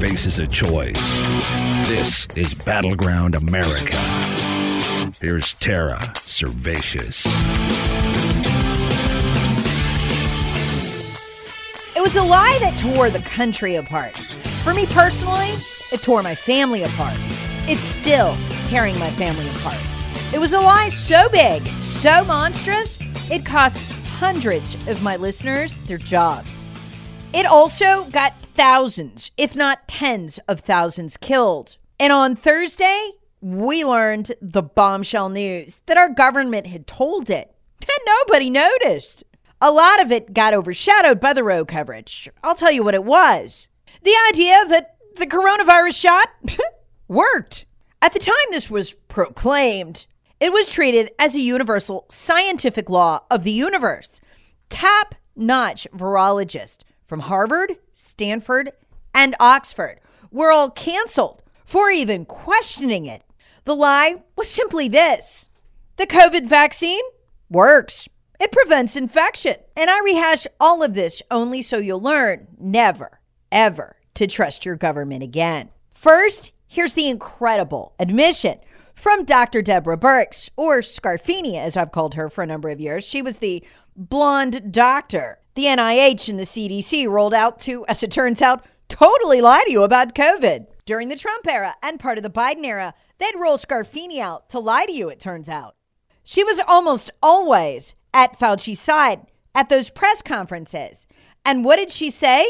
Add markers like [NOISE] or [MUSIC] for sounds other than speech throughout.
Faces a choice. This is Battleground America. Here's Tara Servatius. It was a lie that tore the country apart. For me personally, it tore my family apart. It's still tearing my family apart. It was a lie so big, so monstrous, it cost hundreds of my listeners their jobs. It also got thousands, if not tens of thousands killed. And on Thursday, we learned the bombshell news that our government had told it, and nobody noticed. A lot of it got overshadowed by the road coverage. I'll tell you what it was the idea that the coronavirus shot [LAUGHS] worked. At the time this was proclaimed, it was treated as a universal scientific law of the universe. Top notch virologist from Harvard, Stanford, and Oxford were all canceled for even questioning it. The lie was simply this the COVID vaccine works. It prevents infection. And I rehash all of this only so you'll learn never, ever to trust your government again. First, here's the incredible admission from Dr. Deborah Birx, or Scarfini, as I've called her for a number of years. She was the blonde doctor the NIH and the CDC rolled out to, as it turns out, totally lie to you about COVID. During the Trump era and part of the Biden era, they'd roll Scarfini out to lie to you, it turns out. She was almost always at Fauci's side at those press conferences. And what did she say?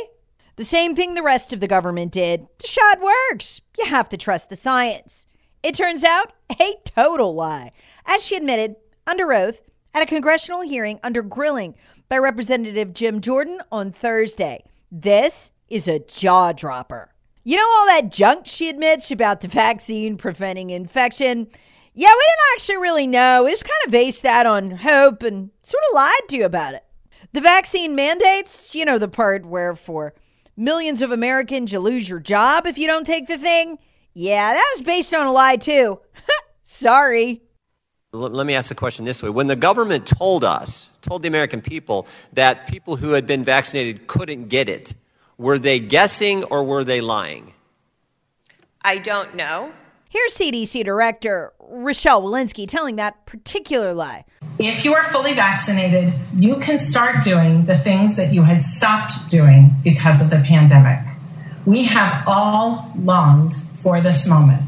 The same thing the rest of the government did. The shot works. You have to trust the science. It turns out a total lie, as she admitted under oath at a congressional hearing under grilling by Representative Jim Jordan on Thursday. This is a jaw dropper. You know all that junk she admits about the vaccine preventing infection? Yeah, we didn't actually really know. We just kind of based that on hope and sort of lied to you about it. The vaccine mandates, you know, the part where for millions of Americans you lose your job if you don't take the thing. Yeah, that was based on a lie too. [LAUGHS] Sorry. Let me ask the question this way. When the government told us, told the American people, that people who had been vaccinated couldn't get it, were they guessing or were they lying? I don't know. Here's CDC Director Rochelle Walensky telling that particular lie. If you are fully vaccinated, you can start doing the things that you had stopped doing because of the pandemic. We have all longed for this moment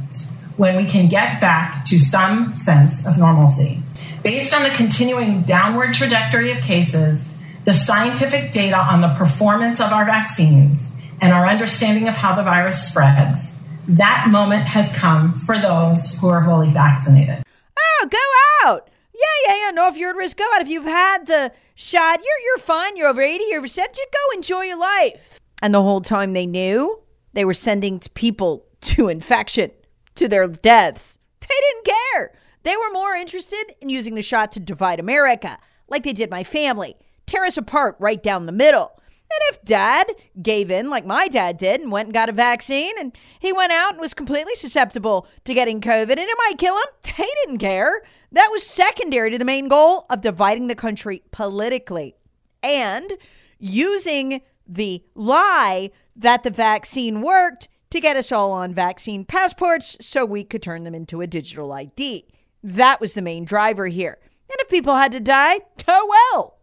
when we can get back to some sense of normalcy. Based on the continuing downward trajectory of cases, the scientific data on the performance of our vaccines, and our understanding of how the virus spreads, that moment has come for those who are fully vaccinated. Oh, go out. Yeah, yeah, yeah. No, if you're at risk, go out. If you've had the shot, you're you're fine. You're over 80, you're set. Just go enjoy your life. And the whole time they knew they were sending people to infection to their deaths. They didn't care. They were more interested in using the shot to divide America, like they did my family, tear us apart right down the middle. And if dad gave in like my dad did and went and got a vaccine and he went out and was completely susceptible to getting COVID and it might kill him, [LAUGHS] they didn't care. That was secondary to the main goal of dividing the country politically and using the lie that the vaccine worked to get us all on vaccine passports so we could turn them into a digital ID. That was the main driver here. And if people had to die, [LAUGHS] oh well.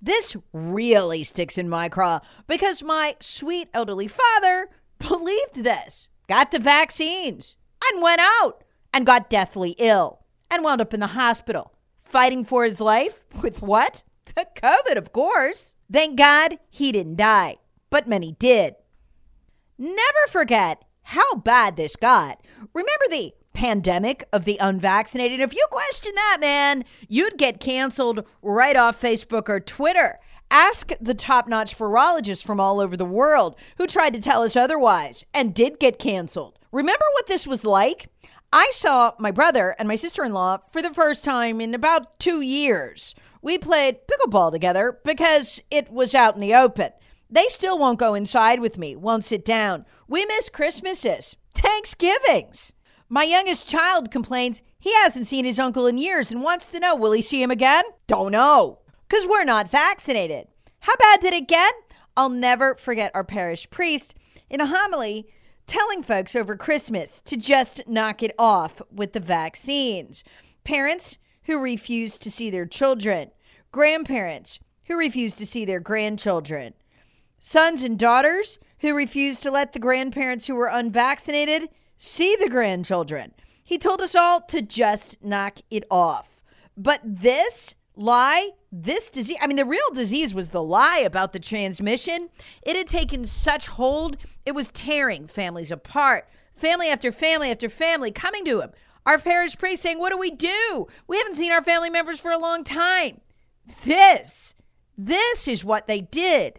This really sticks in my craw because my sweet elderly father believed this, got the vaccines, and went out and got deathly ill and wound up in the hospital fighting for his life [LAUGHS] with what? [LAUGHS] The COVID, of course. Thank God he didn't die, but many did. Never forget how bad this got. Remember the pandemic of the unvaccinated? If you question that, man, you'd get canceled right off Facebook or Twitter. Ask the top notch virologists from all over the world who tried to tell us otherwise and did get canceled. Remember what this was like? I saw my brother and my sister in law for the first time in about two years. We played pickleball together because it was out in the open. They still won't go inside with me, won't sit down. We miss Christmases, Thanksgivings. My youngest child complains he hasn't seen his uncle in years and wants to know will he see him again? Don't know, because we're not vaccinated. How bad did it get? I'll never forget our parish priest in a homily telling folks over Christmas to just knock it off with the vaccines. Parents who refuse to see their children, grandparents who refuse to see their grandchildren, sons and daughters who refused to let the grandparents who were unvaccinated see the grandchildren. He told us all to just knock it off. But this lie, this disease, I mean, the real disease was the lie about the transmission. It had taken such hold, it was tearing families apart. Family after family after family coming to him. Our parish priest saying, What do we do? We haven't seen our family members for a long time. This, this is what they did.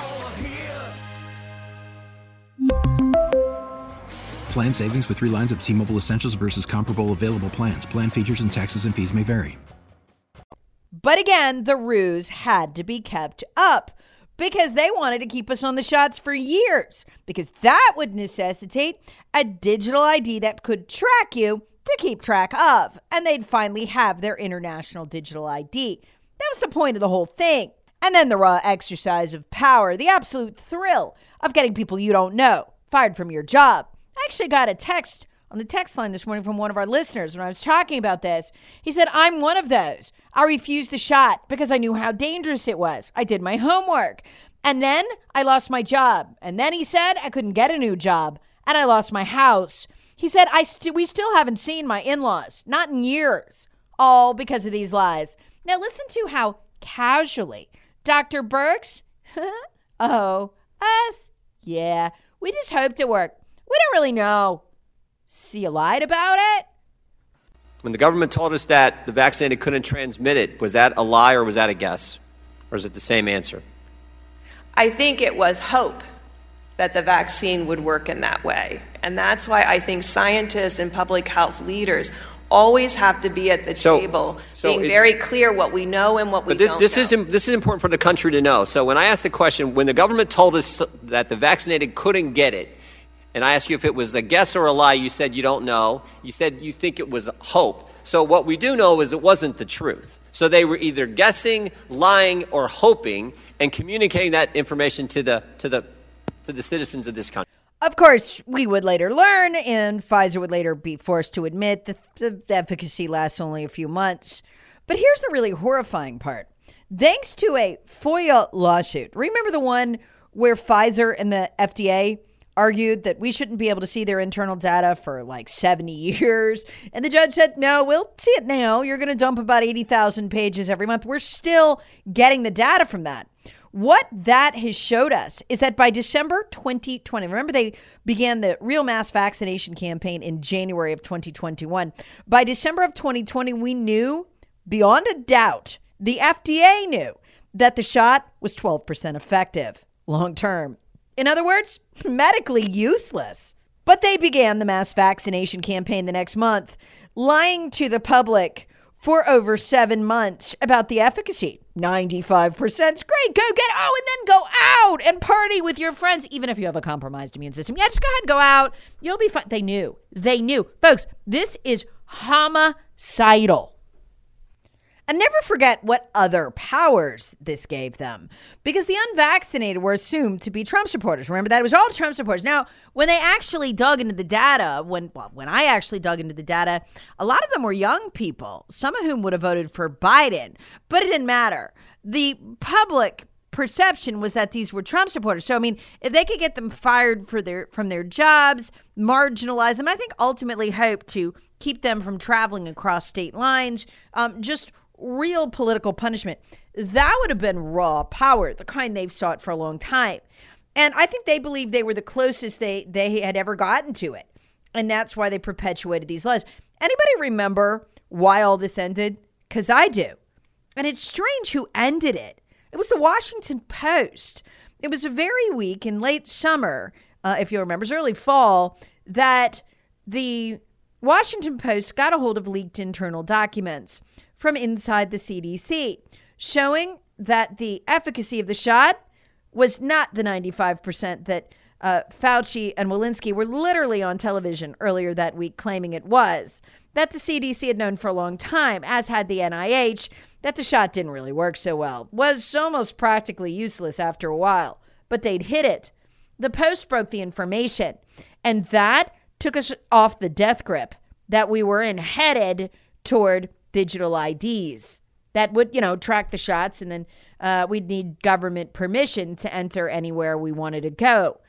Plan savings with three lines of T Mobile Essentials versus comparable available plans. Plan features and taxes and fees may vary. But again, the ruse had to be kept up because they wanted to keep us on the shots for years, because that would necessitate a digital ID that could track you to keep track of. And they'd finally have their international digital ID. That was the point of the whole thing. And then the raw exercise of power, the absolute thrill of getting people you don't know fired from your job. I actually got a text on the text line this morning from one of our listeners when I was talking about this. He said, I'm one of those. I refused the shot because I knew how dangerous it was. I did my homework. And then I lost my job. And then he said I couldn't get a new job. And I lost my house. He said, I st- we still haven't seen my in laws, not in years, all because of these lies. Now, listen to how casually Dr. Birx, [LAUGHS] oh, us, yeah, we just hoped it worked. We don't really know. See, you lied about it? When the government told us that the vaccinated couldn't transmit it, was that a lie or was that a guess? Or is it the same answer? I think it was hope that the vaccine would work in that way. And that's why I think scientists and public health leaders always have to be at the So- table, so being it- very clear what we know and what we this, don't this know. is this is important for the country to know. So when I asked the question, when the government told us that the vaccinated couldn't get it, and I asked you if it was a guess or a lie, you said you don't know. You said you think it was hope. So what we do know is it wasn't the truth. So they were either guessing, lying, or hoping, and communicating that information to the to the to the citizens of this country. Of course, we would later learn, and Pfizer would later be forced to admit that the efficacy lasts only a few months. But here's the really horrifying part. Thanks to a FOIA lawsuit, remember the one where Pfizer and the FDA argued that we shouldn't be able to see their internal data for like 70 [LAUGHS] years? And the judge said, no, we'll see it now. You're going to dump about 80,000 pages every month. We're still getting the data from that. What that has showed us is that by December 2020, remember they began the real mass vaccination campaign in January of 2021. By December of 2020, we knew beyond a doubt, the FDA knew that the shot was 12% effective long term. In other words, medically useless. But they began the mass vaccination campaign the next month, lying to the public for over seven months about the efficacy. 95% is great. Go get oh, and then go out and party with your friends, even if you have a compromised immune system. Yeah, just go ahead and go out. You'll be fine. They knew. They knew. Folks, this is homicidal. And never forget what other powers this gave them. Because the unvaccinated were assumed to be Trump supporters. Remember that? It was all Trump supporters. Now, when they actually dug into the data, when well, when I actually dug into the data, a lot of them were young people, some of whom would have voted for Biden. But it didn't matter. The public perception was that these were Trump supporters. So I mean, if they could get them fired for their from their jobs, marginalize them, I think ultimately hope to keep them from traveling across state lines, um, just real political punishment. That would have been raw power, the kind they've sought for a long time. And I think they believed they were the closest they, they had ever gotten to it. And that's why they perpetuated these laws. Anybody remember why all this ended? Because I do. And it's strange who ended it. It was the Washington Post. It was a very week in late summer, uh, if you remember, it was early fall, that the Washington Post got a hold of leaked internal documents from inside the CDC, showing that the efficacy of the shot was not the 95% that uh, Fauci and Walensky were literally on television earlier that week claiming it was. That the CDC had known for a long time, as had the NIH, that the shot didn't really work so well, was almost practically useless after a while, but they'd hit it. The Post broke the information, and that took us off the death grip that we were in, headed toward digital IDs that would, you know, track the shots, and then uh, we'd need government permission to enter anywhere we wanted to go.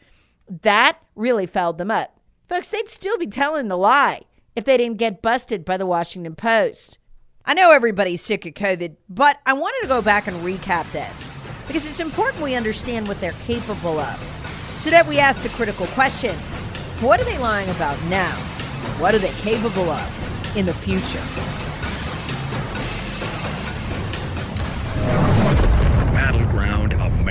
That really fouled them up. Folks, they'd still be telling the lie if they didn't get busted by the Washington Post. I know everybody's sick of COVID, but I wanted to go back and recap this because it's important we understand what they're capable of so that we ask the critical questions. What are they lying about now? What are they capable of in the future?